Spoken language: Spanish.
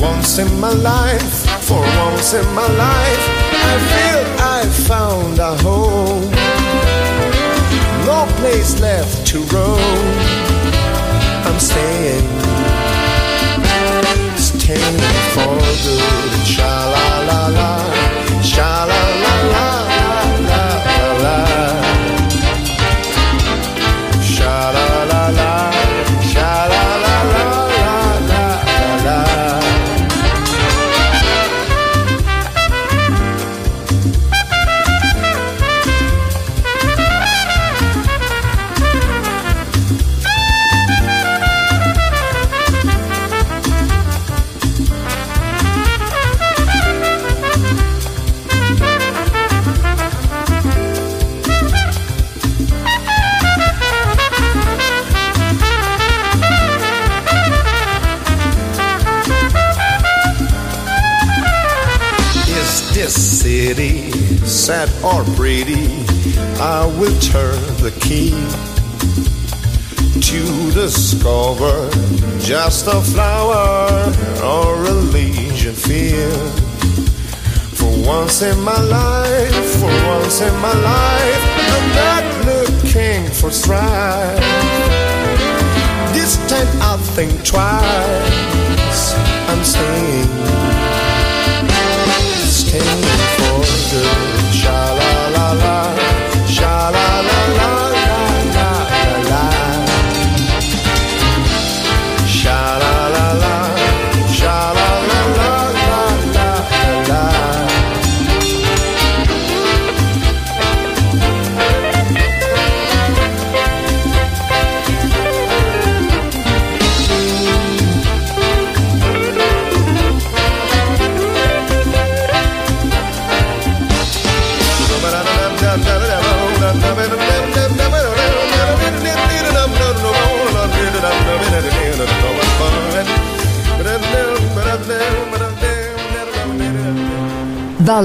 once in my life, for once in my life, I feel I found a home. No place left to roam. I'm staying, staying for good. Sha la la la, sha la la la. sad or pretty, I will turn the key to discover just a flower or a legion field. For once in my life, for once in my life, I'm not looking for strife. This time I'll think twice. I'm staying.